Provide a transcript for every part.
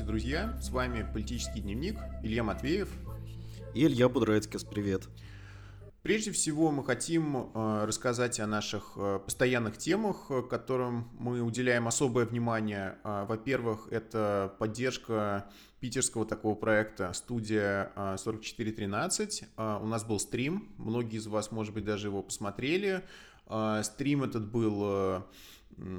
Здравствуйте, друзья! С вами «Политический дневник» Илья Матвеев и Илья Будрецкис. Привет! Прежде всего мы хотим э, рассказать о наших э, постоянных темах, которым мы уделяем особое внимание. Э, во-первых, это поддержка питерского такого проекта «Студия 4413». У нас был стрим, многие из вас, может быть, даже его посмотрели. Стрим этот был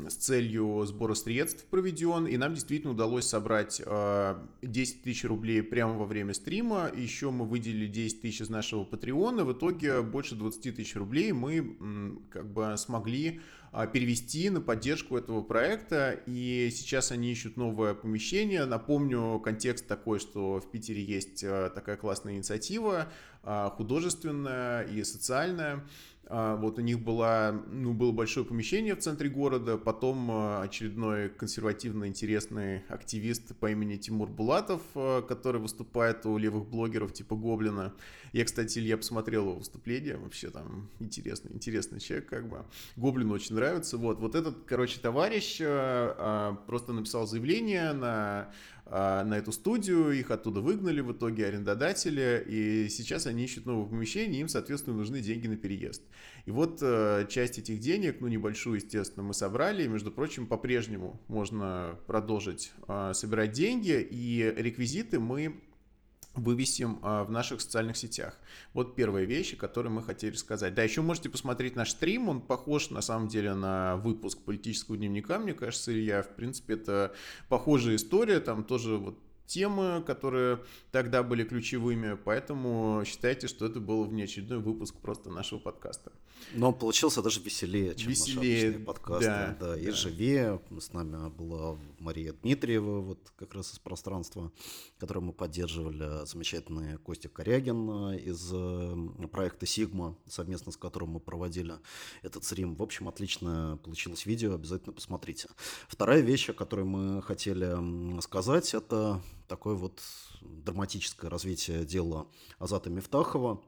с целью сбора средств проведен, и нам действительно удалось собрать 10 а, тысяч рублей прямо во время стрима. Еще мы выделили 10 тысяч из нашего Патреона. В итоге больше 20 тысяч рублей мы как бы смогли а, перевести на поддержку этого проекта, и сейчас они ищут новое помещение. Напомню, контекст такой, что в Питере есть а, такая классная инициатива, художественная и социальная, а, вот у них была, ну, было большое помещение в центре города, потом а, очередной консервативно интересный активист по имени Тимур Булатов, а, который выступает у левых блогеров типа Гоблина. Я, кстати, Илья посмотрел его выступление, вообще там интересный, интересный человек, как бы. Гоблину очень нравится. Вот, вот этот, короче, товарищ просто написал заявление на а, на эту студию, их оттуда выгнали в итоге арендодатели, и сейчас они ищут новое помещение, им, соответственно, нужны деньги на переезд. И вот э, часть этих денег, ну небольшую, естественно, мы собрали, и, между прочим, по-прежнему можно продолжить э, собирать деньги, и реквизиты мы вывесим а, в наших социальных сетях. Вот первые вещи, которые мы хотели сказать. Да, еще можете посмотреть наш стрим, он похож на самом деле на выпуск политического дневника, мне кажется, Илья. В принципе, это похожая история, там тоже вот темы, которые тогда были ключевыми, поэтому считайте, что это был внеочередной выпуск просто нашего подкаста. Но он получился даже веселее, чем веселее, наши обычные подкасты. Да, да, и да. живее. С нами была Мария Дмитриева, вот как раз из пространства, которое мы поддерживали, замечательный Костя Корягин из э, проекта «Сигма», совместно с которым мы проводили этот стрим. В общем, отлично получилось видео, обязательно посмотрите. Вторая вещь, о которой мы хотели сказать, это такое вот драматическое развитие дела Азата Мифтахова,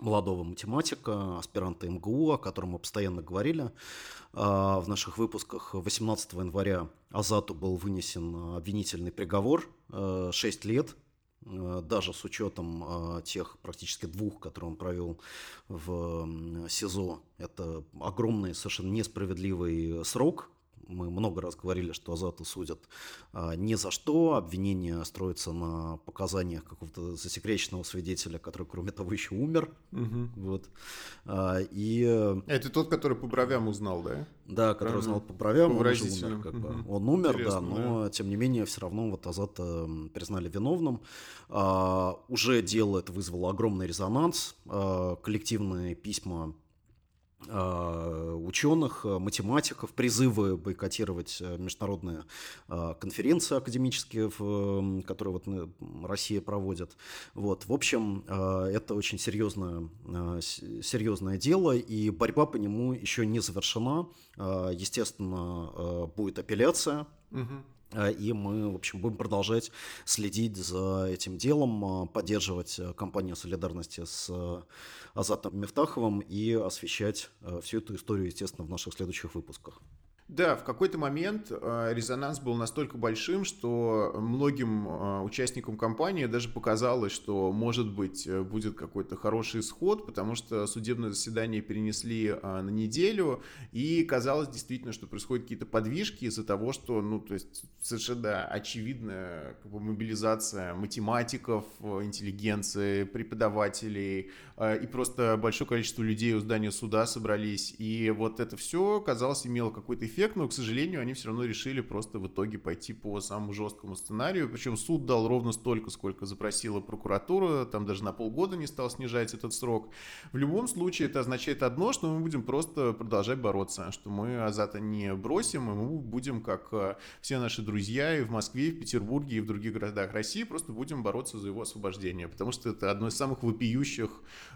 молодого математика, аспиранта МГУ, о котором мы постоянно говорили а, в наших выпусках. 18 января Азату был вынесен обвинительный приговор 6 э, лет, э, даже с учетом а, тех практически двух, которые он провел в СИЗО. Это огромный, совершенно несправедливый срок, мы много раз говорили, что Азата судят а, ни за что, обвинение строится на показаниях какого-то засекреченного свидетеля, который, кроме того, еще умер. Угу. Вот. А, и... Э, Это тот, который по бровям узнал, да? Да, который Правильно. узнал по бровям, он уже умер. Как бы. Он умер, Интересно, да, но да. тем не менее все равно вот Азата признали виновным. А, уже дело это вызвало огромный резонанс. А, коллективные письма ученых, а, математиков, призывы бойкотировать э, международные конференции академические, которые вот Россия проводит. Вот. В общем, это очень серьезное, серьезное дело, и борьба по нему еще не завершена. Естественно, будет апелляция. Угу. И мы, в общем, будем продолжать следить за этим делом, поддерживать э, кампанию солидарности с Азатом Мефтаховым и освещать э, всю эту историю, естественно, в наших следующих выпусках. Да, в какой-то момент э, резонанс был настолько большим, что многим э, участникам компании даже показалось, что, может быть, э, будет какой-то хороший исход, потому что судебное заседание перенесли на неделю, и казалось действительно, что происходят какие-то подвижки из-за того, что, ну, то есть совершенно очевидная как бы, мобилизация математиков, интеллигенции, преподавателей, и просто большое количество людей у здания суда собрались, и вот это все, казалось, имело какой-то эффект эффект, но, к сожалению, они все равно решили просто в итоге пойти по самому жесткому сценарию. Причем суд дал ровно столько, сколько запросила прокуратура, там даже на полгода не стал снижать этот срок. В любом случае это означает одно, что мы будем просто продолжать бороться, что мы Азата не бросим, и мы будем, как э, все наши друзья и в Москве, и в Петербурге, и в других городах России, просто будем бороться за его освобождение, потому что это одно из самых вопиющих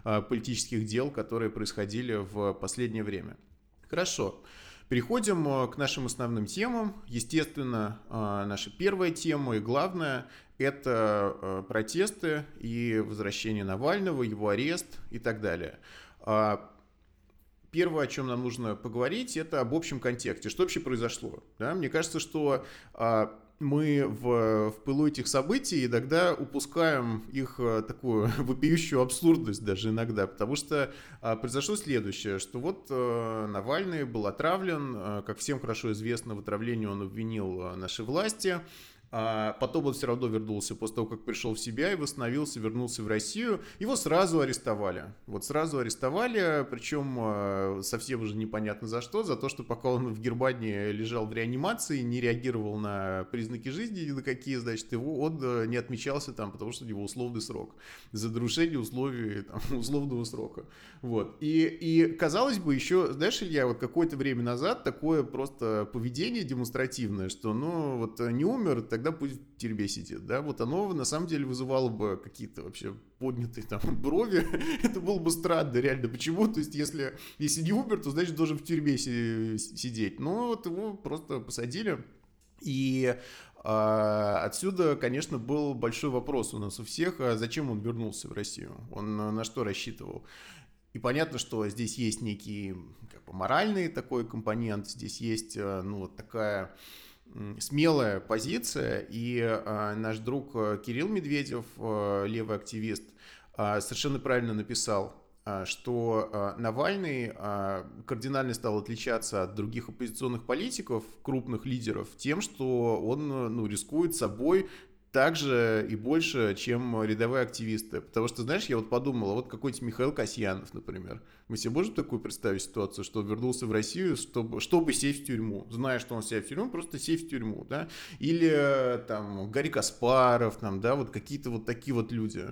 э, политических дел, которые происходили в последнее время. Хорошо. Переходим э, к нашим основным темам. Естественно, э, наша первая тема и главная – это э, протесты и возвращение Навального, его арест и так далее. А, первое, о чем нам нужно поговорить, это об общем контексте. Что вообще произошло? Да? Мне кажется, что а, мы в, в пылу этих событий иногда упускаем их э, такую вопиющую абсурдность даже иногда, потому что а, произошло следующее, что вот а, Навальный был отравлен, а, как всем хорошо известно, в отравлении он обвинил наши власти, а потом он все равно вернулся после того, как пришел в себя и восстановился, вернулся в Россию. Его сразу арестовали. Вот сразу арестовали, причем а, совсем уже непонятно за что. За то, что пока он в Германии лежал в реанимации, не реагировал на признаки жизни ни на какие, значит, его он э, не отмечался там, потому что у него условный срок. За нарушение условий там, условного срока. Вот. И, и казалось бы, еще, знаешь, Илья, вот какое-то время назад такое просто поведение демонстративное, что, ну, вот не умер, так тогда пусть в тюрьме сидит, да, вот оно на самом деле вызывало бы какие-то вообще поднятые там брови, это было бы странно, реально, почему, то есть если, если не умер, то значит должен в тюрьме сидеть, но вот его просто посадили, и а, отсюда, конечно, был большой вопрос у нас у всех, а зачем он вернулся в Россию, он на что рассчитывал. И понятно, что здесь есть некий как бы, моральный такой компонент, здесь есть а, ну, вот такая смелая позиция, и э, наш друг э, Кирилл Медведев, э, левый активист, э, совершенно правильно написал, э, что э, Навальный э, кардинально стал отличаться от других оппозиционных политиков, крупных лидеров, тем, что он ну, рискует собой так же и больше, чем рядовые активисты. Потому что, знаешь, я вот подумал, а вот какой-то Михаил Касьянов, например. Мы себе можем такую представить ситуацию, что он вернулся в Россию, чтобы, чтобы сесть в тюрьму. Зная, что он сядет в тюрьму, просто сесть в тюрьму, да? Или там Гарри Каспаров, там, да, вот какие-то вот такие вот люди.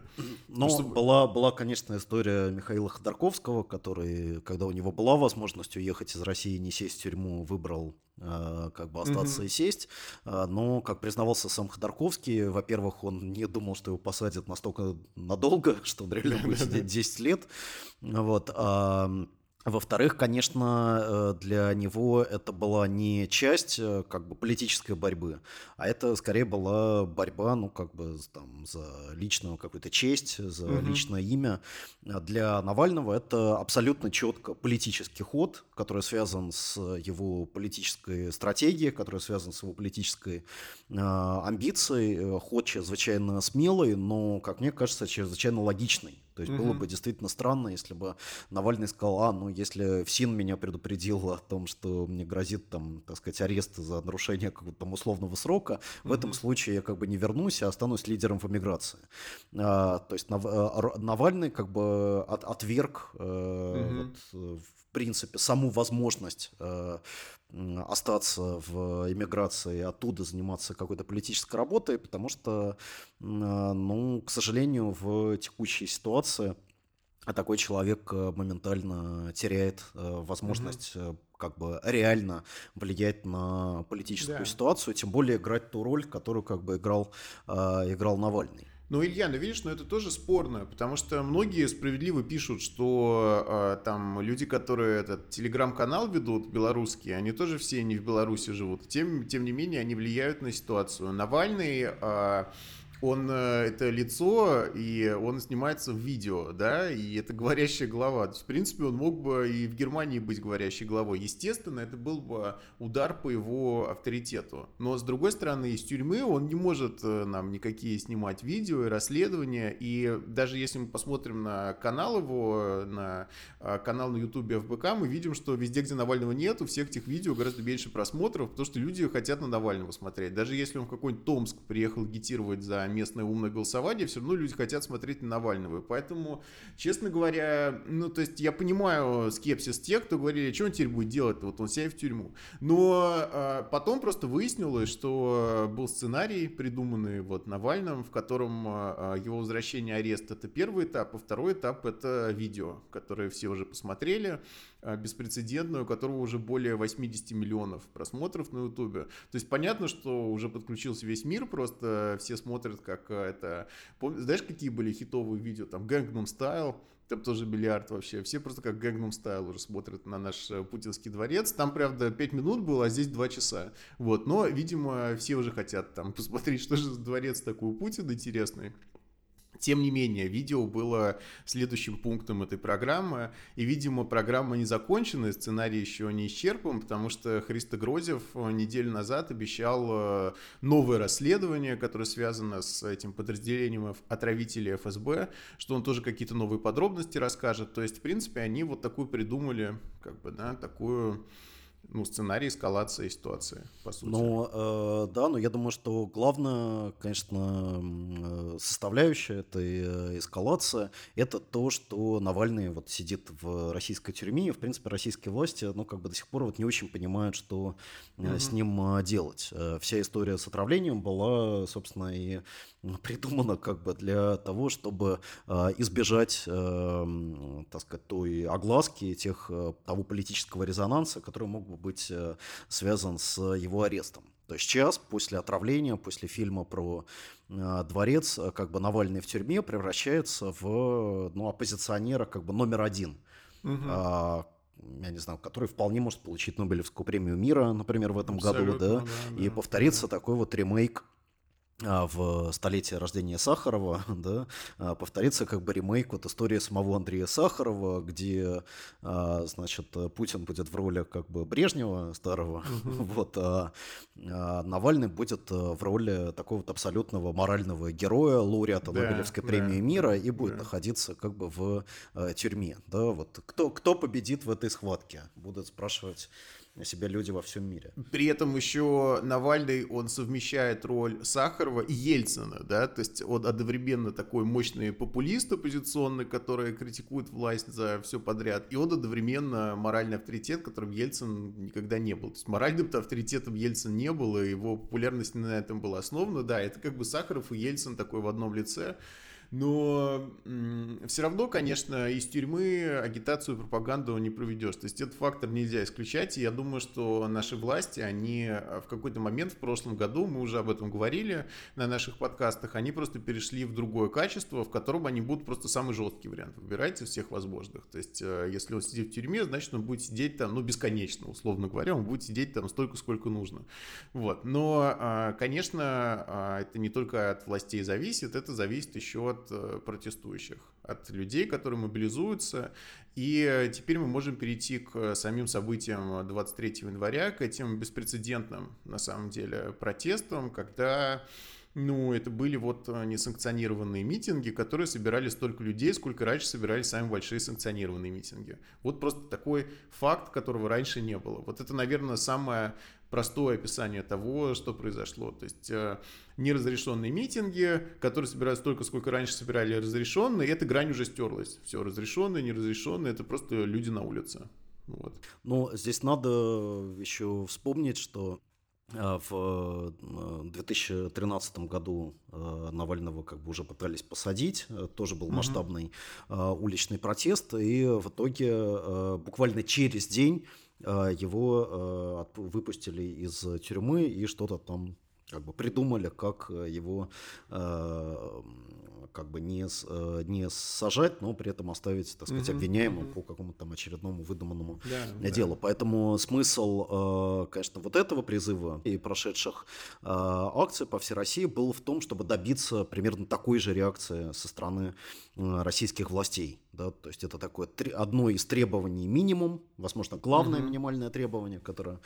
Ну, чтобы... была, была, конечно, история Михаила Ходорковского, который, когда у него была возможность уехать из России и не сесть в тюрьму, выбрал Э, как бы остаться mm-hmm. и сесть. Э, но, как признавался сам Ходорковский, во-первых, он не думал, что его посадят настолько надолго, что он реально будет сидеть 10 лет. Вот. Во-вторых, конечно, э, для него это была не часть э, как бы политической борьбы, а это скорее была борьба, ну, как бы там за личную какую-то честь, за угу. личное имя. А для Навального это абсолютно четко политический ход, который связан с его политической стратегией, который связан с его политической э, амбицией. Э, ход чрезвычайно смелый, но, как мне кажется, чрезвычайно логичный. То есть угу. было бы действительно странно, если бы Навальный сказал, а, ну, если ФСИН меня предупредил о том, что мне грозит, там, так сказать, арест за нарушение какого-то там условного срока, угу. в этом случае я как бы не вернусь, а останусь лидером в эмиграции. А, то есть Нав... А, Навальный как бы от, отверг э, угу. вот, в принципе саму возможность э, остаться в эмиграции и оттуда заниматься какой-то политической работой, потому что, ну, к сожалению, в текущей ситуации такой человек э, моментально теряет э, возможность как бы реально влиять на политическую да. ситуацию, тем более играть ту роль, которую как бы играл, э, играл Навальный. Ну, Илья, ну видишь, ну это тоже спорно, потому что многие справедливо пишут, что э, там люди, которые этот телеграм-канал ведут, белорусские, они тоже все не в Беларуси живут. Тем, тем не менее, они влияют на ситуацию. Навальный... Э, он э, это лицо, и он снимается в видео, да, и это говорящая голова. То есть, в принципе, он мог бы и в Германии быть говорящей головой. Естественно, это был бы удар по его авторитету. Но, с другой стороны, из тюрьмы он не может э, нам никакие снимать видео и расследования, и даже если мы посмотрим на канал его, на э, канал на ютубе ФБК, мы видим, что везде, где Навального нет, у всех этих видео гораздо меньше просмотров, потому что люди хотят на Навального смотреть. Даже если он в какой-нибудь Томск приехал агитировать за местное умное голосование, все равно люди хотят смотреть на Навального. поэтому, честно говоря, ну, то есть я понимаю скепсис тех, кто говорили, что он теперь будет делать, вот он сядет в тюрьму. Но э, потом просто выяснилось, что был сценарий, придуманный вот Навальным, в котором э, его возвращение арест это первый этап, а второй этап это видео, которое все уже посмотрели. Беспрецедентную, у которого уже более 80 миллионов просмотров на Ютубе. То есть понятно, что уже подключился весь мир, просто все смотрят, как это... Знаешь, какие были хитовые видео? Там Gangnam Style, там тоже миллиард вообще. Все просто как Gangnam Style уже смотрят на наш э, путинский дворец. Там, правда, 5 минут было, а здесь 2 часа. Вот, но, видимо, все уже хотят там посмотреть, что же за дворец такой у Путина интересный. Тем не менее, видео было следующим пунктом этой программы, и, видимо, программа не закончена, сценарий еще не исчерпан, потому что Христо Грозев неделю назад обещал э, новое расследование, которое связано с этим подразделением отравителей ФСБ, что он тоже какие-то новые подробности расскажет. То есть, в принципе, они вот такую придумали, как бы, да, такую ну, сценарий эскалации ситуации, по сути. Ну, э, да, но я думаю, что главная, конечно, э, составляющая этой э, эскалации – это то, что Навальный вот сидит в российской тюрьме, и, в принципе, российские власти, ну, как бы до сих пор вот не очень понимают, что угу. с ним делать. Вся история с отравлением была, собственно, и придумана как бы для того, чтобы избежать, так сказать, той огласки, тех, того политического резонанса, который мог бы быть э, связан с его арестом. То есть сейчас после отравления, после фильма про э, дворец, э, как бы Навальный в тюрьме превращается в ну, оппозиционера как бы номер один. Угу. А, я не знаю, который вполне может получить Нобелевскую премию мира, например, в этом Абсолютно, году, да, да и да, повторится да. такой вот ремейк в столетие рождения Сахарова, да, а, повторится как бы ремейк вот истории самого Андрея Сахарова, где, а, значит, Путин будет в роли как бы Брежнева старого, угу. вот, а Навальный будет в роли такого вот абсолютного морального героя, лауреата да, Нобелевской премии да, мира и будет да. находиться как бы в тюрьме, да, вот, кто, кто победит в этой схватке, будут спрашивать себя люди во всем мире. При этом еще Навальный, он совмещает роль Сахарова и Ельцина, да, то есть он одновременно такой мощный популист оппозиционный, который критикует власть за все подряд, и он одновременно моральный авторитет, которым Ельцин никогда не был. То есть моральным-то авторитетом Ельцин не был, и его популярность на этом была основана, да, это как бы Сахаров и Ельцин такой в одном лице, но все равно, конечно, из тюрьмы агитацию и пропаганду не проведешь. То есть этот фактор нельзя исключать. И я думаю, что наши власти, они в какой-то момент в прошлом году, мы уже об этом говорили на наших подкастах, они просто перешли в другое качество, в котором они будут просто самый жесткий вариант выбирать из всех возможных. То есть э, если он сидит в тюрьме, значит он будет сидеть там, ну, бесконечно, условно говоря, он будет сидеть там столько, сколько нужно. Вот. Но, а, конечно, а, это не только от властей зависит, это зависит еще от от э, протестующих, от людей, которые мобилизуются. И теперь мы можем перейти к самим событиям 23 января, к этим беспрецедентным, на самом деле, протестам, когда ну, это были вот несанкционированные митинги, которые собирали столько людей, сколько раньше собирали самые большие санкционированные митинги. Вот просто такой факт, которого раньше не было. Вот это, наверное, самое простое описание того, что произошло. То есть э, неразрешенные митинги, которые собирают столько, сколько раньше собирали разрешенные, эта грань уже стерлась. Все, разрешенные, неразрешенные, это просто люди на улице. Вот. Ну, здесь надо еще вспомнить, что э, в 2013 э, году Навального как бы уже пытались посадить, тоже был масштабный mm-hmm. уличный протест, и в итоге буквально через день его выпустили из тюрьмы и что-то там как бы придумали, как его а, как бы не, не сажать, но при этом оставить, так сказать, угу, обвиняемым угу. по какому-то там очередному выдуманному да, делу. Да. Поэтому смысл, конечно, вот этого призыва и прошедших акций по всей России был в том, чтобы добиться примерно такой же реакции со стороны российских властей да, то есть это такое одно из требований минимум, возможно, главное mm-hmm. минимальное требование, которое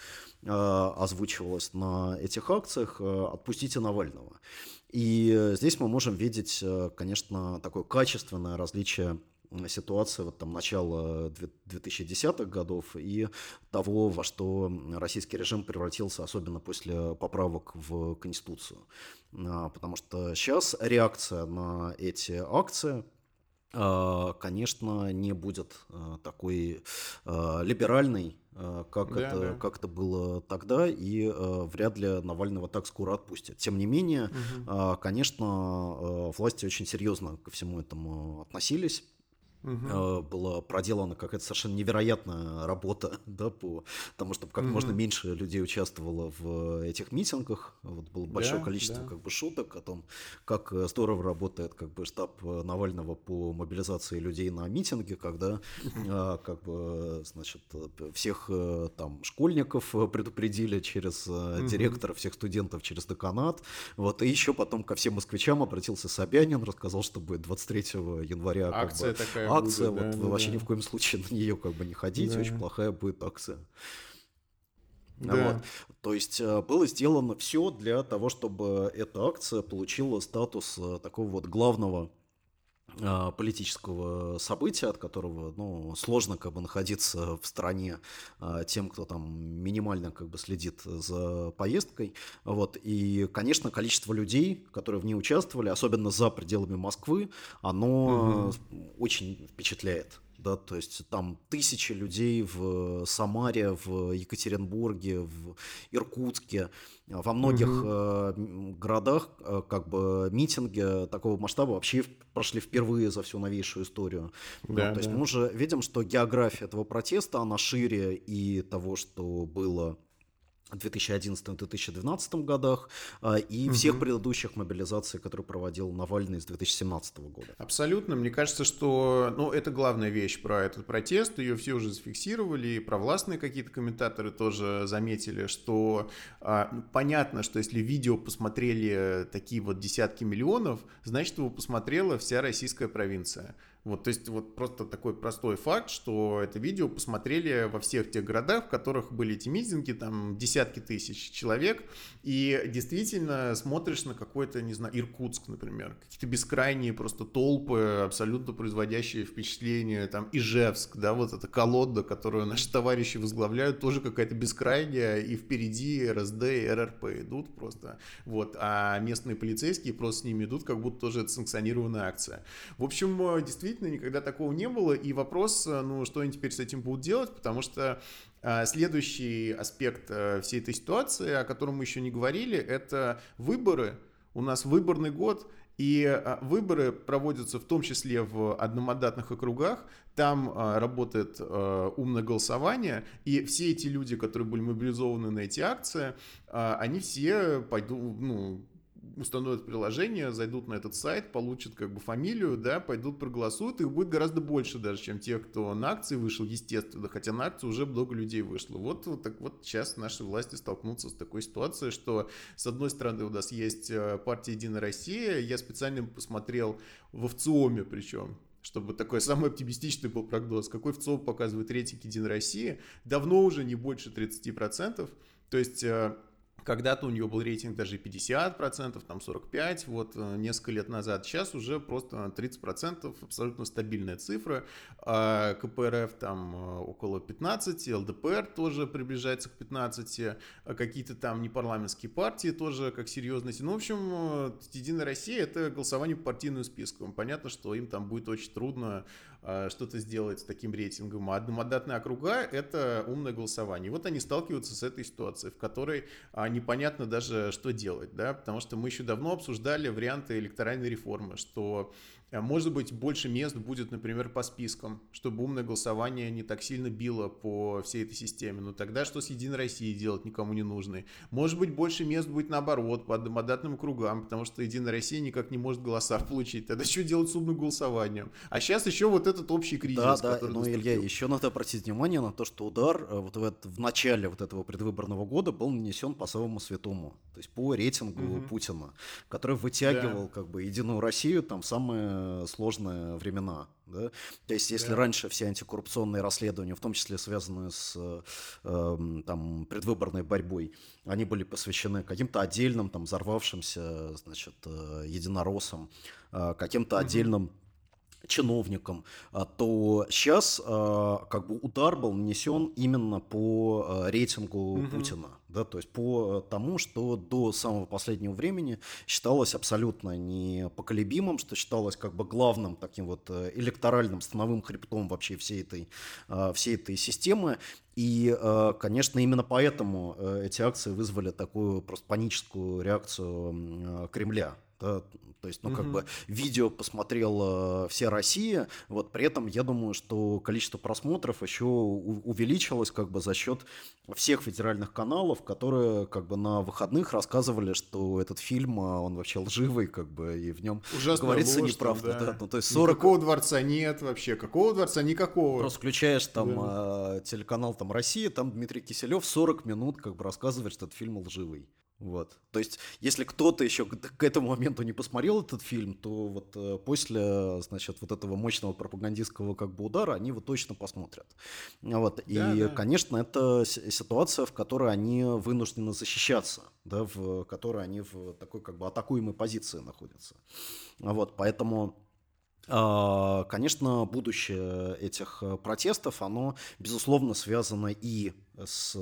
э, озвучивалось на этих акциях, э, отпустите Навального. И здесь мы можем видеть, э, конечно, такое качественное различие ситуации вот там начала 2010-х годов и того, во что российский режим превратился, особенно после поправок в Конституцию. А, потому что сейчас реакция на эти акции конечно, не будет а, такой а, либеральной, как, да, это, да. как это было тогда, и вряд ли Навального так скоро отпустят. Тем не менее, угу. конечно, власти очень серьезно ко всему этому относились. Угу. была проделана какая-то совершенно невероятная работа, да, по тому, чтобы как угу. можно меньше людей участвовало в этих митингах. Вот было большое да, количество да. как бы шуток о том, как э, здорово работает как бы штаб э, Навального по мобилизации людей на митинге, когда угу. как бы значит всех там школьников предупредили через директора, всех студентов через деканат, вот и еще потом ко всем москвичам обратился Собянин, рассказал, что будет 23 января акция как бы, такая акция, будет, вот да, да, вообще да. ни в коем случае на нее как бы не ходите, да. очень плохая будет акция. Да. Вот. То есть э, было сделано все для того, чтобы эта акция получила статус э, такого вот главного политического события, от которого ну, сложно как бы находиться в стране а, тем, кто там минимально как бы следит за поездкой. Вот. И, конечно, количество людей, которые в ней участвовали, особенно за пределами Москвы, оно угу. очень впечатляет да, то есть там тысячи людей в Самаре, в Екатеринбурге, в Иркутске, во многих угу. э, городах э, как бы митинги такого масштаба вообще прошли впервые за всю новейшую историю. Да, ну, то есть мы уже видим, что география этого протеста, она шире и того, что было 2011-2012 годах а, и угу. всех предыдущих мобилизаций, которые проводил Навальный с 2017 года. Абсолютно. Мне кажется, что ну, это главная вещь про этот протест. Ее все уже зафиксировали, и провластные какие-то комментаторы тоже заметили, что а, ну, понятно, что если видео посмотрели такие вот десятки миллионов, значит, его посмотрела вся российская провинция. Вот, то есть вот просто такой простой факт, что это видео посмотрели во всех тех городах, в которых были эти митинги, там десятки тысяч человек, и действительно смотришь на какой-то, не знаю, Иркутск, например, какие-то бескрайние просто толпы, абсолютно производящие впечатление, там Ижевск, да, вот эта колода, которую наши товарищи возглавляют, тоже какая-то бескрайняя, и впереди РСД и РРП идут просто, вот, а местные полицейские просто с ними идут, как будто тоже это санкционированная акция. В общем, действительно, действительно никогда такого не было. И вопрос, э, ну, что они теперь с этим будут делать, потому что э, следующий аспект э, всей этой ситуации, о котором мы еще не говорили, это выборы. У нас выборный год, и выборы проводятся в том числе в одномандатных округах. Там работает умное голосование. И все эти люди, которые были мобилизованы на эти акции, они все пойдут, ну, установят приложение, зайдут на этот сайт, получат как бы фамилию, да, пойдут проголосуют, их будет гораздо больше даже, чем те, кто на акции вышел, естественно, хотя на акции уже много людей вышло. Вот, вот так вот сейчас наши власти столкнутся с такой ситуацией, что с одной стороны у нас есть э, партия «Единая Россия», я специально посмотрел в ВЦИОМе причем, чтобы такой самый оптимистичный был прогноз. Какой ВЦИОМ показывает рейтинг «Единой России»? Давно уже не больше 30%. То есть э, когда-то у нее был рейтинг даже 50%, там 45%, вот э, несколько лет назад. Сейчас уже просто 30%, абсолютно стабильная цифра. А КПРФ там э, около 15, ЛДПР тоже приближается к 15, а какие-то там непарламентские партии тоже как серьезности. Ну, в общем, э, Единая Россия это голосование по партийным спискам. Понятно, что им там будет очень трудно что-то сделать с таким рейтингом. А одномандатные округа – это умное голосование. И вот они сталкиваются с этой ситуацией, в которой а, непонятно даже, что делать, да, потому что мы еще давно обсуждали варианты электоральной реформы, что а может быть, больше мест будет, например, по спискам, чтобы умное голосование не так сильно било по всей этой системе. Но тогда что с Единой Россией делать никому не нужно? Может быть, больше мест будет наоборот, по одномандатным кругам, потому что Единая Россия никак не может голоса получить. Тогда что делать с умным голосованием? А сейчас еще вот этот общий кризис, да, да, но, наступил. Илья, еще надо обратить внимание на то, что удар э, вот в, в начале вот этого предвыборного года был нанесен по самому святому, то есть по рейтингу угу. Путина, который вытягивал да. как бы Единую Россию там самые сложные времена. Да? То есть, если да. раньше все антикоррупционные расследования, в том числе связанные с э, там, предвыборной борьбой, они были посвящены каким-то отдельным, там, взорвавшимся, значит, э, единороссам, э, каким-то угу. отдельным чиновникам, а, то сейчас а, как бы удар был нанесен именно по а, рейтингу угу. Путина, да, то есть по тому, что до самого последнего времени считалось абсолютно непоколебимым, что считалось как бы главным таким вот электоральным становым хребтом вообще всей этой, всей этой системы. И, конечно, именно поэтому эти акции вызвали такую просто паническую реакцию Кремля Да? То есть, ну, угу. как бы видео посмотрела вся Россия, вот при этом я думаю, что количество просмотров еще увеличилось как бы за счет всех федеральных каналов, которые как бы на выходных рассказывали, что этот фильм, а, он вообще лживый, как бы, и в нем Ужасная говорится ложь, неправда. Да. Да. Ну, то есть 40... Никакого дворца нет вообще, какого дворца? Никакого. Просто включаешь там да. телеканал там Россия, там Дмитрий Киселев 40 минут как бы рассказывает, что этот фильм лживый. Вот. То есть, если кто-то еще к этому моменту не посмотрел этот фильм, то вот э, после, значит, вот этого мощного пропагандистского как бы удара они его точно посмотрят. Вот. И, да, да. конечно, это ситуация, в которой они вынуждены защищаться, да, в которой они в такой как бы атакуемой позиции находятся. Вот. Поэтому а, Конечно, будущее этих протестов, оно, безусловно, связано и с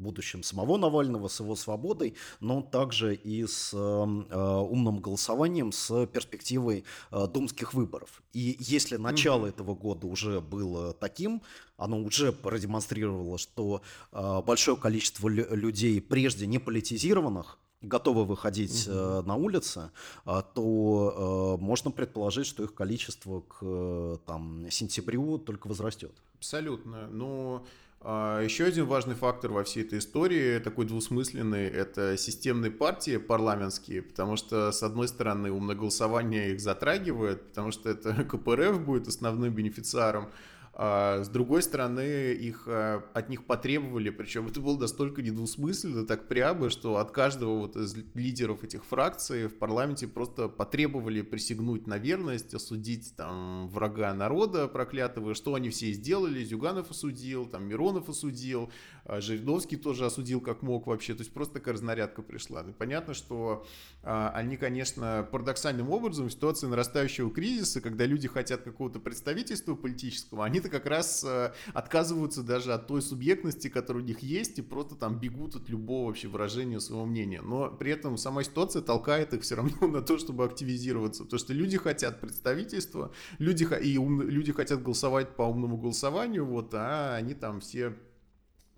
будущем самого Навального, с его свободой, но также и с э, э, умным голосованием, с перспективой э, думских выборов. И если начало mm-hmm. этого года уже было таким, оно уже продемонстрировало, что э, большое количество лю- людей, прежде не политизированных, готовы выходить mm-hmm. э, на улицы, э, то э, можно предположить, что их количество к э, там, сентябрю только возрастет. Абсолютно. Но Еще один важный фактор во всей этой истории, такой двусмысленный, это системные партии парламентские, потому что, с одной стороны, умное голосование их затрагивает, потому что это КПРФ будет основным бенефициаром, а с другой стороны, их, а, от них потребовали, причем это было настолько недвусмысленно, так прямо, что от каждого вот из лидеров этих фракций в парламенте просто потребовали присягнуть на верность, осудить там врага народа проклятого, что они все сделали, Зюганов осудил, там Миронов осудил, Жириновский тоже осудил как мог вообще, то есть просто такая разнарядка пришла. И понятно, что а, они, конечно, парадоксальным образом в ситуации нарастающего кризиса, когда люди хотят какого-то представительства политического, они-то как раз а, отказываются даже от той субъектности, которая у них есть, и просто там бегут от любого вообще выражения своего мнения. Но при этом сама ситуация толкает их все равно на то, чтобы активизироваться, потому что люди хотят представительства, люди, и ум, люди хотят голосовать по умному голосованию, вот, а они там все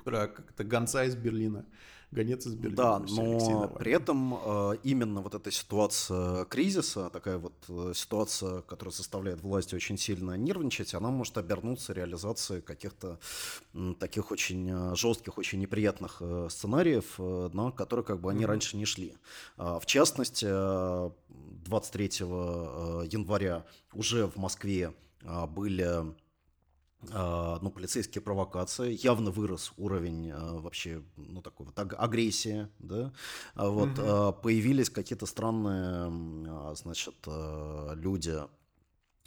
про как-то гонца из Берлина. Гонец из Берлина. Да, но при этом э, именно вот эта ситуация кризиса, такая вот э, ситуация, которая заставляет власти очень сильно нервничать, она может обернуться реализацией каких-то таких очень э, жестких, очень неприятных сценариев, на которые как бы они mm-hmm. раньше не шли. А, в частности, 23 января уже в Москве были ну, полицейские провокации, явно вырос уровень а, вообще, ну, такой вот агрессии, да, а вот угу. появились какие-то странные, значит, люди,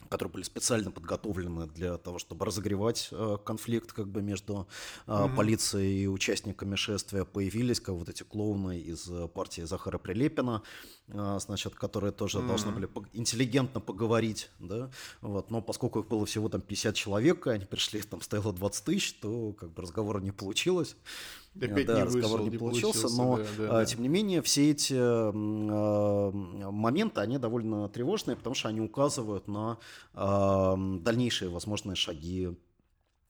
которые были специально подготовлены для того, чтобы разогревать э, конфликт как бы между э, mm-hmm. полицией и участниками шествия, появились как вот эти клоуны из партии Захара Прилепина, э, значит, которые тоже mm-hmm. должны были интеллигентно поговорить, да, вот, но поскольку их было всего там 50 человек, они пришли, там стояло 20 тысяч, то как бы разговора не получилось. Опять да, не разговор вышел, не получился, но да, да, да. тем не менее все эти э, моменты, они довольно тревожные, потому что они указывают на э, дальнейшие возможные шаги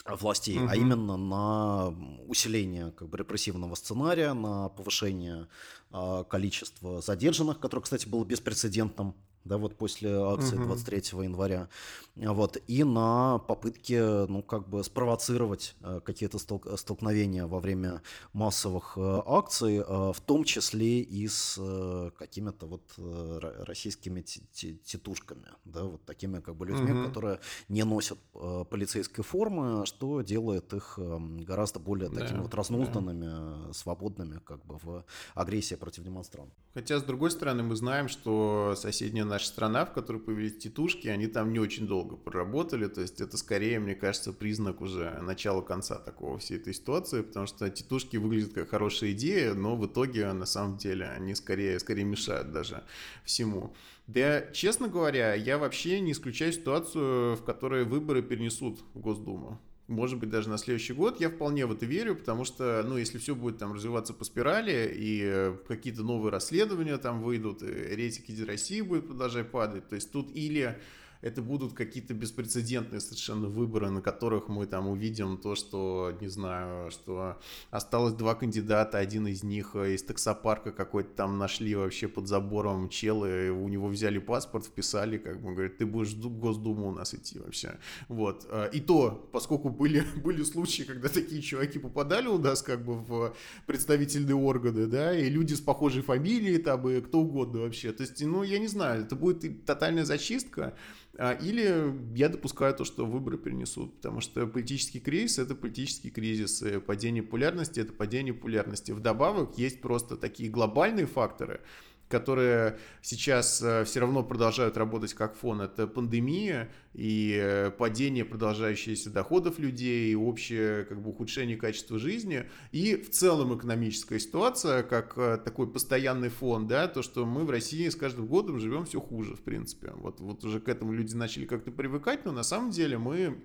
властей, угу. а именно на усиление как бы репрессивного сценария, на повышение э, количества задержанных, которое, кстати, было беспрецедентным да, вот после акции угу. 23 января, вот, и на попытки, ну, как бы спровоцировать э, какие-то стол- столкновения во время массовых э, акций, э, в том числе и с э, какими-то вот э, российскими титушками, да, вот такими как бы людьми, угу. которые не носят э, полицейской формы, что делает их э, гораздо более такими да, вот разнузданными, да. свободными, как бы в агрессии против демонстрантов. Хотя, с другой стороны, мы знаем, что соседняя наша страна, в которой появились титушки, они там не очень долго проработали, то есть это скорее, мне кажется, признак уже начала-конца такого всей этой ситуации, потому что титушки выглядят как хорошая идея, но в итоге, на самом деле, они скорее, скорее мешают даже всему. Да, честно говоря, я вообще не исключаю ситуацию, в которой выборы перенесут в Госдуму может быть, даже на следующий год. Я вполне в это верю, потому что, ну, если все будет там развиваться по спирали, и э, какие-то новые расследования там выйдут, рейтинг России будет продолжать падать, то есть тут или это будут какие-то беспрецедентные совершенно выборы, на которых мы там увидим то, что, не знаю, что осталось два кандидата, один из них из таксопарка какой-то там нашли вообще под забором челы, у него взяли паспорт, вписали, как бы, говорят, ты будешь в Госдуму у нас идти вообще. Вот. А, и то, поскольку были, были случаи, когда такие чуваки попадали у нас как бы в представительные органы, да, и люди с похожей фамилией, там, и кто угодно вообще. То есть, ну, я не знаю, это будет тотальная зачистка, или я допускаю то, что выборы перенесут, потому что политический кризис — это политический кризис, и падение популярности — это падение популярности. Вдобавок есть просто такие глобальные факторы, которые сейчас э, все равно продолжают работать как фон, это пандемия и э, падение продолжающихся доходов людей, и общее как бы, ухудшение качества жизни, и в целом экономическая ситуация, как э, такой постоянный фон, да, то, что мы в России с каждым годом живем все хуже, в принципе. Вот, вот уже к этому люди начали как-то привыкать, но на самом деле мы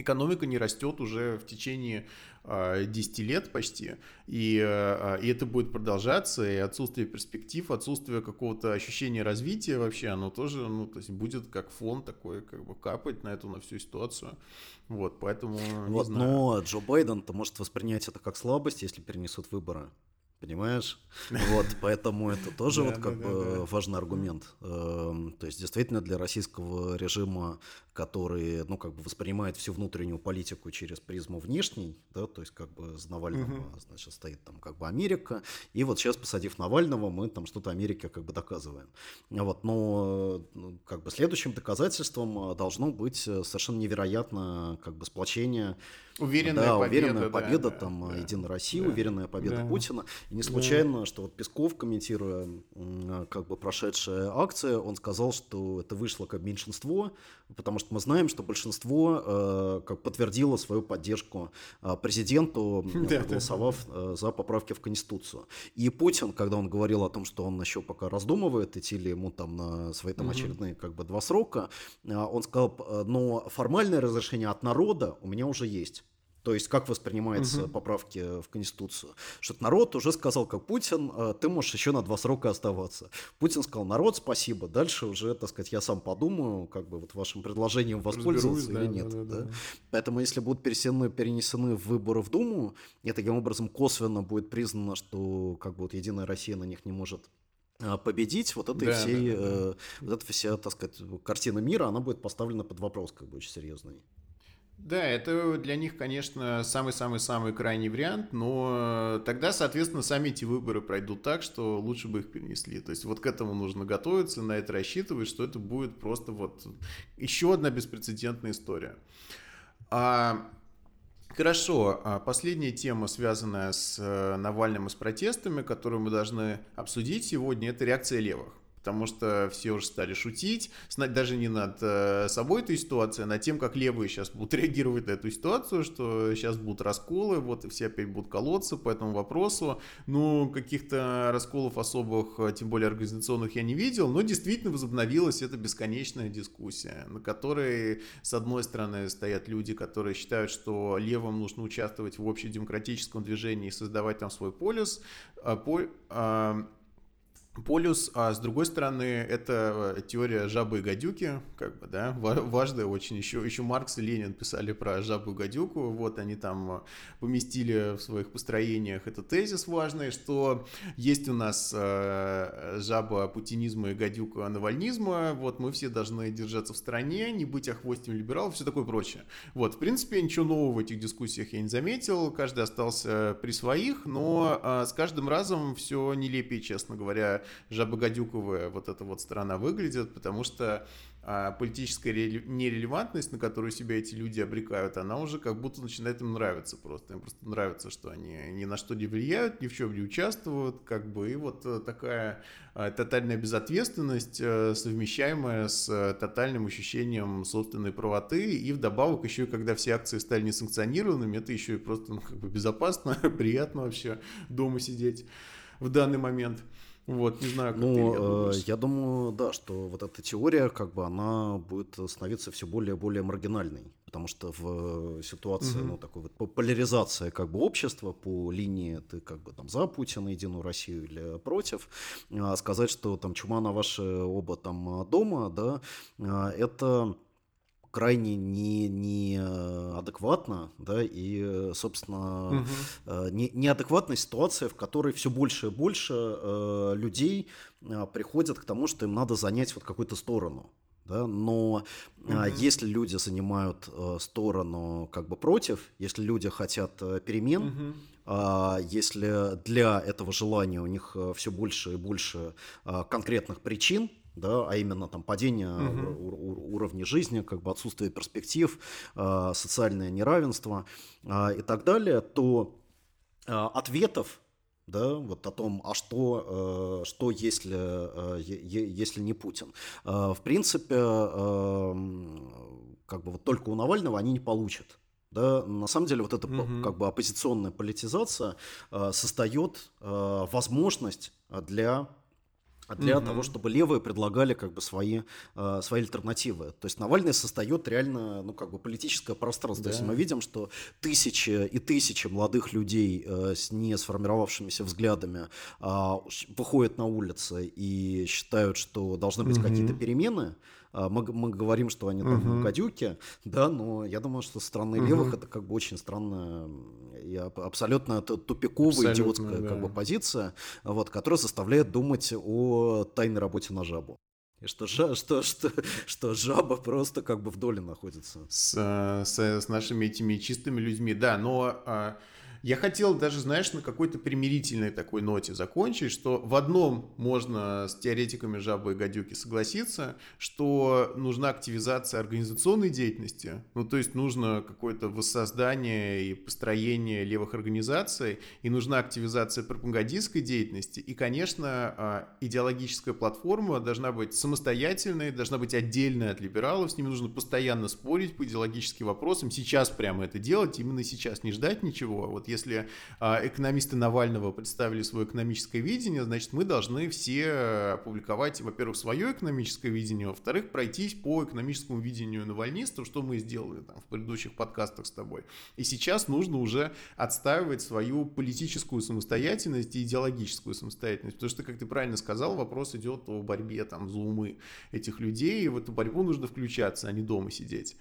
экономика не растет уже в течение 10 лет почти, и, э, и это будет продолжаться, и отсутствие перспектив, отсутствие какого-то ощущения развития вообще, оно тоже, ну, то есть будет как фон такой, как бы капать на эту, на всю ситуацию. Вот, поэтому, Вот, но Джо Байден-то может воспринять это как слабость, если перенесут выборы. Понимаешь? Вот, поэтому это тоже вот как бы важный аргумент. Эм, то есть действительно для российского режима, который, ну, как бы воспринимает всю внутреннюю политику через призму внешней, да, то есть как бы за Навального, значит, стоит там как бы Америка, и вот сейчас, посадив Навального, мы там что-то Америке как бы доказываем. Вот, но ну, как бы следующим доказательством должно быть совершенно невероятно как бы сплочение Уверенная да, победа. Уверенная победа, да, там, да, Единой России, да, уверенная победа да. Путина. И не случайно, да. что вот Песков, комментируя как бы прошедшая акция, он сказал, что это вышло как меньшинство, потому что мы знаем, что большинство э, как подтвердило свою поддержку э, президенту, проголосовав. Э, за поправки в Конституцию. И Путин, когда он говорил о том, что он еще пока раздумывает, идти ли ему там на свои там очередные как бы два срока, он сказал, но формальное разрешение от народа у меня уже есть. То есть как воспринимаются угу. поправки в Конституцию. Что народ уже сказал, как Путин, «А, ты можешь еще на два срока оставаться. Путин сказал, народ, спасибо. Дальше уже, так сказать, я сам подумаю, как бы вот вашим предложением воспользоваться или да, нет. Да, да, да. Поэтому если будут перенесены, перенесены выборы в Думу, и таким образом косвенно будет признано, что как бы вот Единая Россия на них не может а, победить, вот этой да, всей, да, да, да. Э, вот эта вся, так сказать, картина мира, она будет поставлена под вопрос, как бы очень серьезный. Да, это для них, конечно, самый-самый-самый крайний вариант, но тогда, соответственно, сами эти выборы пройдут так, что лучше бы их перенесли. То есть вот к этому нужно готовиться, на это рассчитывать, что это будет просто вот еще одна беспрецедентная история. А, Хорошо, а последняя тема, связанная с э, Навальным и с протестами, которую мы должны обсудить сегодня, это реакция левых потому что все уже стали шутить, даже не над э, собой этой ситуацией, а над тем, как левые сейчас будут реагировать на эту ситуацию, что сейчас будут расколы, вот и все опять будут колоться по этому вопросу. Ну, каких-то расколов особых, э, тем более организационных, я не видел, но действительно возобновилась эта бесконечная дискуссия, на которой, с одной стороны, стоят люди, которые считают, что левым нужно участвовать в общедемократическом движении и создавать там свой полюс, а, а, полюс, а с другой стороны, это э, теория жабы и гадюки, как бы, да, важная очень. Еще, еще Маркс и Ленин писали про жабу и гадюку, вот они там э, поместили в своих построениях этот тезис важный, что есть у нас э, жаба путинизма и гадюка навальнизма, вот мы все должны держаться в стороне, не быть охвостем либералов, все такое прочее. Вот, в принципе, ничего нового в этих дискуссиях я не заметил, каждый остался при своих, но с каждым разом все нелепее, честно говоря, жабогодюковая вот эта вот сторона выглядит, потому что а, политическая нерелевантность, на которую себя эти люди обрекают, она уже как будто начинает им нравиться просто. Им просто нравится, что они ни на что не влияют, ни в чем не участвуют, как бы, и вот э, такая а, тотальная безответственность, э, совмещаемая с э, тотальным ощущением собственной правоты, и вдобавок еще, когда все акции стали несанкционированными, это еще и просто ну, как бы безопасно, приятно вообще дома сидеть в данный момент. Вот, не знаю, как ну, ты, я, я думаю, да, что вот эта теория, как бы, она будет становиться все более и более маргинальной, потому что в ситуации, угу. ну, такой вот поляризация, как бы, общества по линии ты, как бы, там, за Путина, Единую Россию или против, а сказать, что там чума на ваши оба там дома, да, а, это крайне не, не адекватно, да, и, собственно, угу. не, неадекватная ситуация, в которой все больше и больше э, людей э, приходят к тому, что им надо занять вот какую-то сторону. Да, но угу. э, если люди занимают э, сторону как бы против, если люди хотят э, перемен, угу. А, если для этого желания у них э, все больше и больше а, конкретных причин, да, а именно там падение угу. уровня жизни, как бы отсутствие перспектив, а, социальное неравенство и так далее, то ответов да, вот о том, а что, э, что если, э, если не Путин. В принципе, как бы вот только у Навального они не получат. Да, на самом деле вот эта угу. как бы оппозиционная политизация э, создает э, возможность для для угу. того, чтобы левые предлагали как бы свои, э, свои альтернативы. То есть Навальный создает реально ну, как бы политическое пространство. Да. То есть мы видим, что тысячи и тысячи молодых людей э, с не сформировавшимися взглядами э, выходят на улицы и считают, что должны быть угу. какие-то перемены. А, мы, мы говорим, что они там угу. гадюки, да, но я думаю, что со стороны угу. левых это как бы очень странная и абсолютно тупиковая, абсолютно, идиотская да. как бы позиция, вот, которая заставляет думать о тайной работе на жабу. И что, жа, что, что, что жаба просто как бы в доле находится. С, с, с нашими этими чистыми людьми, да, но а, я хотел даже, знаешь, на какой-то примирительной такой ноте закончить, что в одном можно с теоретиками жабы и гадюки согласиться, что нужна активизация организационной деятельности, ну то есть нужно какое-то воссоздание и построение левых организаций, и нужна активизация пропагандистской деятельности, и, конечно, а, идеологическая платформа должна быть самостоятельной, должна быть отдельная от либералов, с ними нужно постоянно спорить по идеологическим вопросам, сейчас прямо это делать, именно сейчас, не ждать ничего, вот если а, экономисты Навального представили свое экономическое видение, значит, мы должны все опубликовать, во-первых, свое экономическое видение, во-вторых, пройтись по экономическому видению навальнистов, что мы сделали там в предыдущих подкастах с тобой. И сейчас нужно уже отстаивать свою политическую самостоятельность и идеологическую самостоятельность, потому что, как ты правильно сказал, вопрос идет о борьбе там за умы этих людей, и в эту борьбу нужно включаться, а не дома сидеть.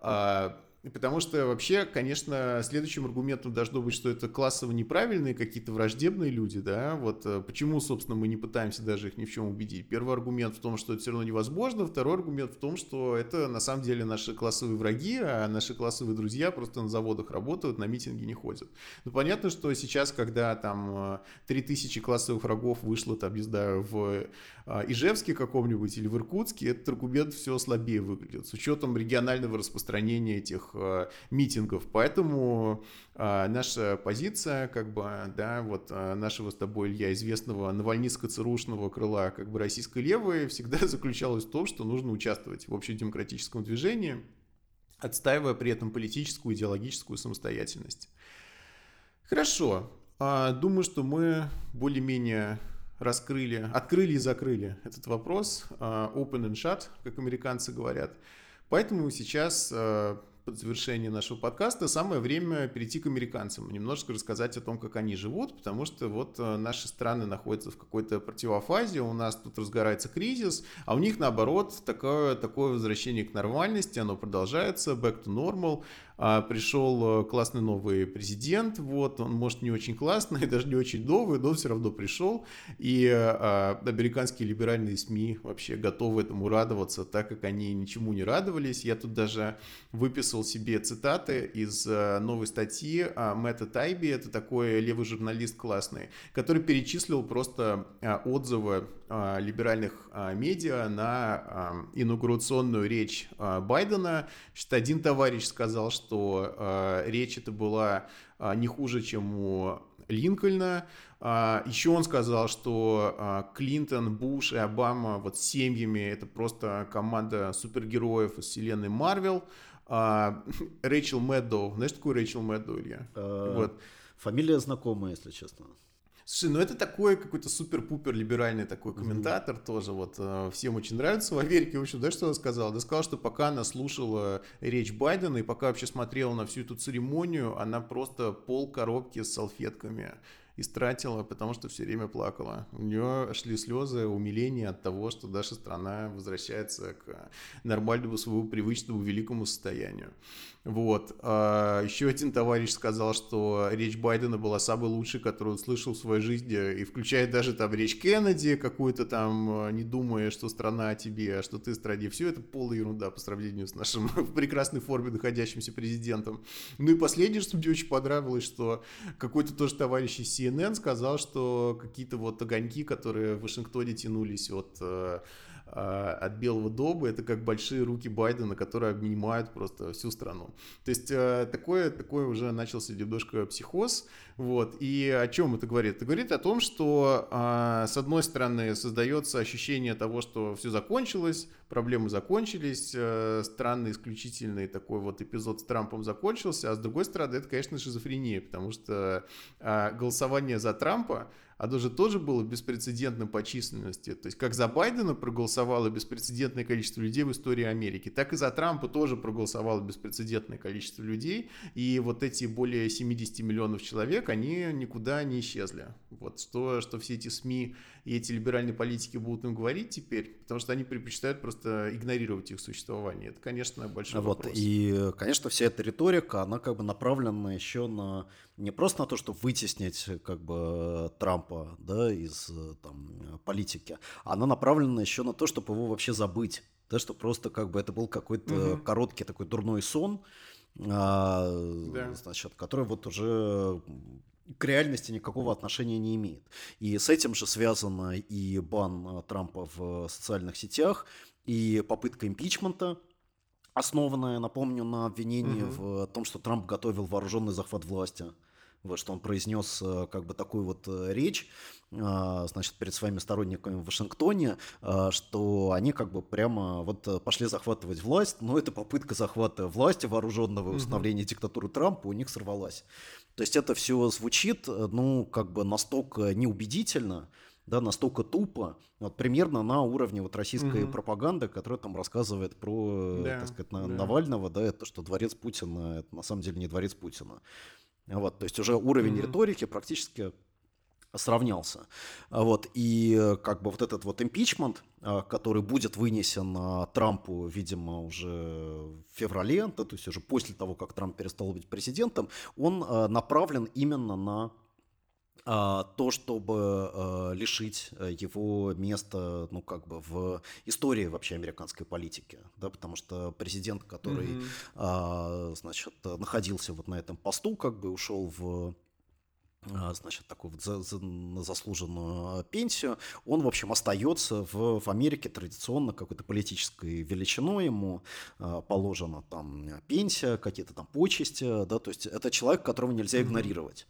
А, Потому что вообще, конечно, следующим аргументом должно быть, что это классово неправильные какие-то враждебные люди, да, вот э, почему, собственно, мы не пытаемся даже их ни в чем убедить. Первый аргумент в том, что это все равно невозможно, второй аргумент в том, что это на самом деле наши классовые враги, а наши классовые друзья просто на заводах работают, на митинги не ходят. Ну, понятно, что сейчас, когда там 3000 э, классовых врагов вышло, там, не знаю, в э, Ижевске каком-нибудь или в Иркутске, этот аргумент все слабее выглядит, с учетом регионального распространения этих этих э, митингов. Поэтому э, наша позиция, как бы, да, вот э, нашего с тобой, Илья, известного навальнистско-ЦРУшного крыла, как бы российской левой, всегда заключалась в том, что нужно участвовать в общедемократическом движении, отстаивая при этом политическую, идеологическую самостоятельность. Хорошо. Думаю, что мы более-менее раскрыли, открыли и закрыли этот вопрос. Open and shut, как американцы говорят. Поэтому сейчас под завершение нашего подкаста самое время перейти к американцам, немножко рассказать о том, как они живут, потому что вот э, наши страны находятся в какой-то противофазе, у нас тут разгорается кризис, а у них наоборот такое, такое возвращение к нормальности, оно продолжается, back to normal, пришел э, классный новый президент, вот, он может не очень классный, даже не очень новый, но все равно пришел, и а, американские либеральные СМИ вообще готовы этому радоваться, так как они ничему не радовались. Я тут даже выписал себе цитаты из а, новой статьи а, Мэтта Тайби, это такой левый журналист классный, который перечислил просто а, отзывы а, либеральных а, медиа на а, инаугурационную речь а, Байдена. Значит, один товарищ сказал, что э, речь это была э, не хуже, чем у Линкольна. А, еще он сказал, что а, Клинтон, Буш и Обама вот семьями это просто команда супергероев из вселенной Марвел. А, Рэйчел Мэддоу, знаешь такую Рэйчел Мэддоу, Илья? вот. Фамилия знакомая, если честно. Слушай, ну это такой какой-то супер-пупер либеральный такой комментатор mm-hmm. тоже, вот э, всем очень нравится в Америке. В общем, да, что она сказала? Да сказала, что пока она слушала речь Байдена и пока вообще смотрела на всю эту церемонию, она просто пол коробки с салфетками истратила, потому что все время плакала. У нее шли слезы умиления от того, что наша страна возвращается к нормальному своему привычному великому состоянию. Вот. А еще один товарищ сказал, что речь Байдена была самой лучшей, которую он слышал в своей жизни, и включает даже там речь Кеннеди какую-то там, не думая, что страна о тебе, а что ты стране. Все это полная ерунда по сравнению с нашим в прекрасной форме находящимся президентом. Ну и последнее, что мне очень понравилось, что какой-то тоже товарищ из CNN сказал, что какие-то вот огоньки, которые в Вашингтоне тянулись от э, от Белого дома, это как большие руки Байдена, которые обнимают просто всю страну. То есть э, такое, такое уже начался немножко психоз. Вот. И о чем это говорит? Это говорит о том, что а, с одной стороны создается ощущение того, что все закончилось, проблемы закончились, э, странный исключительный такой вот эпизод с Трампом закончился, а с другой стороны это, конечно, шизофрения, потому что а, голосование за Трампа оно же тоже было беспрецедентным по численности. То есть как за Байдена проголосовало беспрецедентное количество людей в истории Америки, так и за Трампа тоже проголосовало беспрецедентное количество людей. И вот эти более 70 миллионов человек, они никуда не исчезли. Вот что, что все эти СМИ и эти либеральные политики будут им говорить теперь, потому что они предпочитают просто игнорировать их существование. Это, конечно, большой вот, вопрос. И, конечно, вся эта риторика, она как бы направлена еще на не просто на то, чтобы вытеснить как бы Трампа да, из там, политики, она направлена еще на то, чтобы его вообще забыть. Да, что просто как бы это был какой-то угу. короткий такой дурной сон, а, да. значит, который вот уже к реальности никакого отношения не имеет. И с этим же связано и бан Трампа в социальных сетях, и попытка импичмента, основанная, напомню, на обвинении угу. в том, что Трамп готовил вооруженный захват власти вот, что он произнес э, как бы такую вот э, речь, значит, перед своими сторонниками в Вашингтоне, что они как бы прямо вот э, пошли захватывать власть, но эта попытка захвата власти вооруженного установления угу. диктатуры Трампа у них сорвалась. То есть это все звучит, ну, как бы настолько неубедительно, да, настолько тупо, вот примерно на уровне вот российской угу. пропаганды, которая там рассказывает про, да, так сказать, на, да. Навального, да, это что дворец Путина, это на самом деле не дворец Путина. Вот, то есть уже уровень mm-hmm. риторики практически сравнялся. Вот, и как бы вот этот вот импичмент, а, который будет вынесен а, Трампу, видимо, уже в феврале, да, то есть уже после того, как Трамп перестал быть президентом, он а, направлен именно на то, чтобы лишить его места, ну, как бы в истории вообще американской политики, да, потому что президент, который, mm-hmm. значит, находился вот на этом посту, как бы ушел в значит, такую вот за, за, на заслуженную пенсию, он, в общем, остается в, в Америке традиционно какой-то политической величиной, ему э, положена там пенсия, какие-то там почести, да, то есть это человек, которого нельзя игнорировать.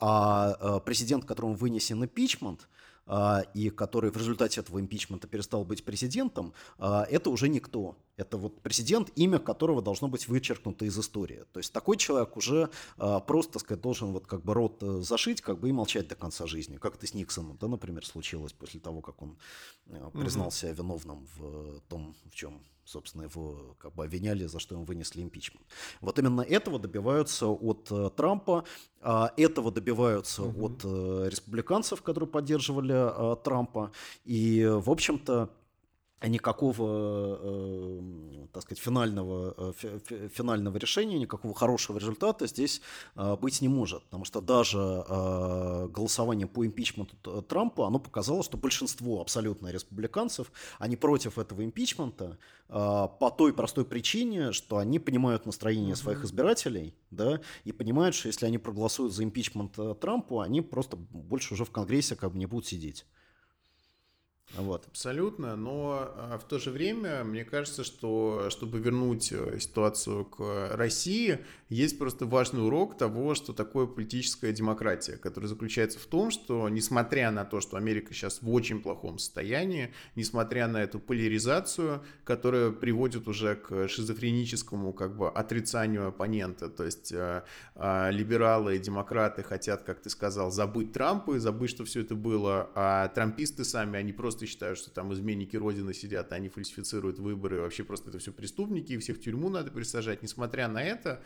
А э, президент, которому вынесен импичмент, а, и который в результате этого импичмента перестал быть президентом, а, это уже никто. Это вот президент, имя которого должно быть вычеркнуто из истории. То есть такой человек уже а, просто, так сказать, должен вот как бы рот э, зашить, как бы и молчать до конца жизни. Как это с Никсоном, да, например, случилось после того, как он э, признался угу. виновным в том, в чем собственно, его как бы обвиняли, за что ему вынесли импичмент. Вот именно этого добиваются от э, Трампа, э, этого добиваются угу. от э, республиканцев, которые поддерживали э, Трампа, и, в общем-то, никакого, э, так сказать, финального, э, финального решения, никакого хорошего результата здесь э, быть не может. Потому что даже э, голосование по импичменту Трампа, оно показало, что большинство абсолютно республиканцев, они против этого импичмента э, по той простой причине, что они понимают настроение своих избирателей, да, и понимают, что если они проголосуют за импичмент Трампу, они просто больше уже в Конгрессе как бы не будут сидеть. Вот. Абсолютно, но а, в то же время мне кажется, что чтобы вернуть э, ситуацию к России, есть просто важный урок того, что такое политическая демократия, который заключается в том, что несмотря на то, что Америка сейчас в очень плохом состоянии, несмотря на эту поляризацию, которая приводит уже к шизофреническому как бы отрицанию оппонента, то есть э, э, либералы и демократы хотят, как ты сказал, забыть Трампа и забыть, что все это было, а трамписты сами, они просто считают, что там изменники Родины сидят, они фальсифицируют выборы, вообще просто это все преступники, и всех в тюрьму надо присажать. Несмотря на это,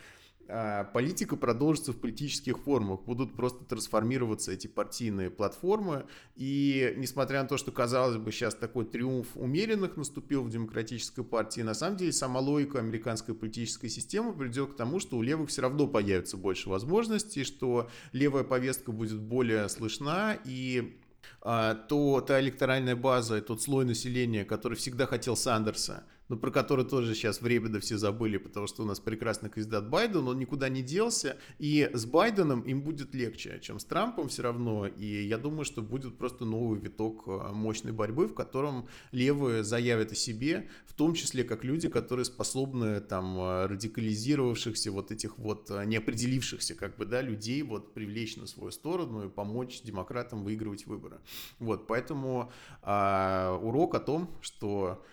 а, политика продолжится в политических формах, будут просто трансформироваться эти партийные платформы, и несмотря на то, что, казалось бы, сейчас такой триумф умеренных наступил в демократической партии, на самом деле сама логика американской политической системы придет к тому, что у левых все равно появится больше возможностей, что левая повестка будет более слышна, и то та электоральная база и тот слой населения, который всегда хотел Сандерса, но про который тоже сейчас временно все забыли, потому что у нас прекрасный кандидат Байден, он никуда не делся, и с Байденом им будет легче, чем с Трампом все равно, и я думаю, что будет просто новый виток э, мощной борьбы, в котором левые заявят о себе, в том числе как люди, которые способны там э, радикализировавшихся вот этих вот э, неопределившихся как бы, да, людей вот привлечь на свою сторону и помочь демократам выигрывать выборы. Вот, поэтому а, урок о том, что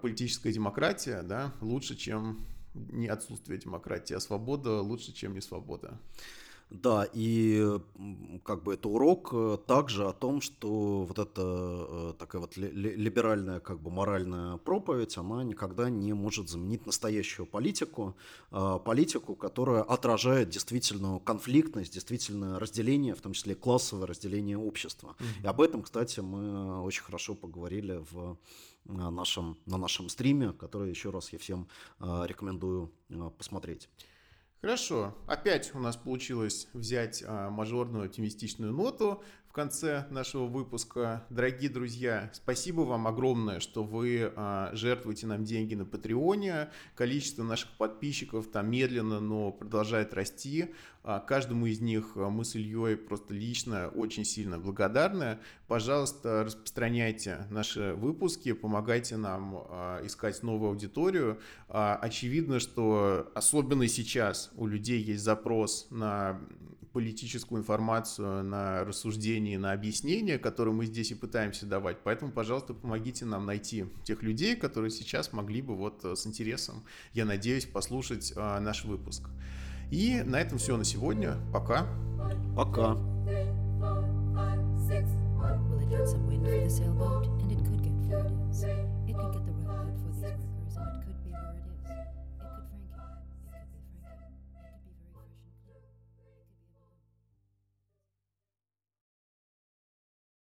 политическая демократия да, лучше, чем не отсутствие демократии, а свобода лучше, чем не свобода. Да, и как бы это урок э, также о том, что вот эта э, такая вот либеральная как бы моральная проповедь, она никогда не может заменить настоящую политику, а, политику, которая отражает действительно конфликтность, действительно разделение, в том числе классовое разделение общества. Mm-hmm. И об этом, кстати, мы очень хорошо поговорили в на нашем, на нашем стриме, который еще раз я всем э, рекомендую э, посмотреть. Хорошо. Опять у нас получилось взять а, мажорную оптимистичную ноту в конце нашего выпуска. Дорогие друзья, спасибо вам огромное, что вы а, жертвуете нам деньги на Патреоне. Количество наших подписчиков там медленно, но продолжает расти. А, каждому из них а, мы с Ильей просто лично очень сильно благодарны. Пожалуйста, распространяйте наши выпуски, помогайте нам искать новую аудиторию. Очевидно, что особенно сейчас у людей есть запрос на политическую информацию, на рассуждения, на объяснения, которые мы здесь и пытаемся давать. Поэтому, пожалуйста, помогите нам найти тех людей, которые сейчас могли бы вот с интересом, я надеюсь, послушать наш выпуск. И на этом все на сегодня. Пока. Пока.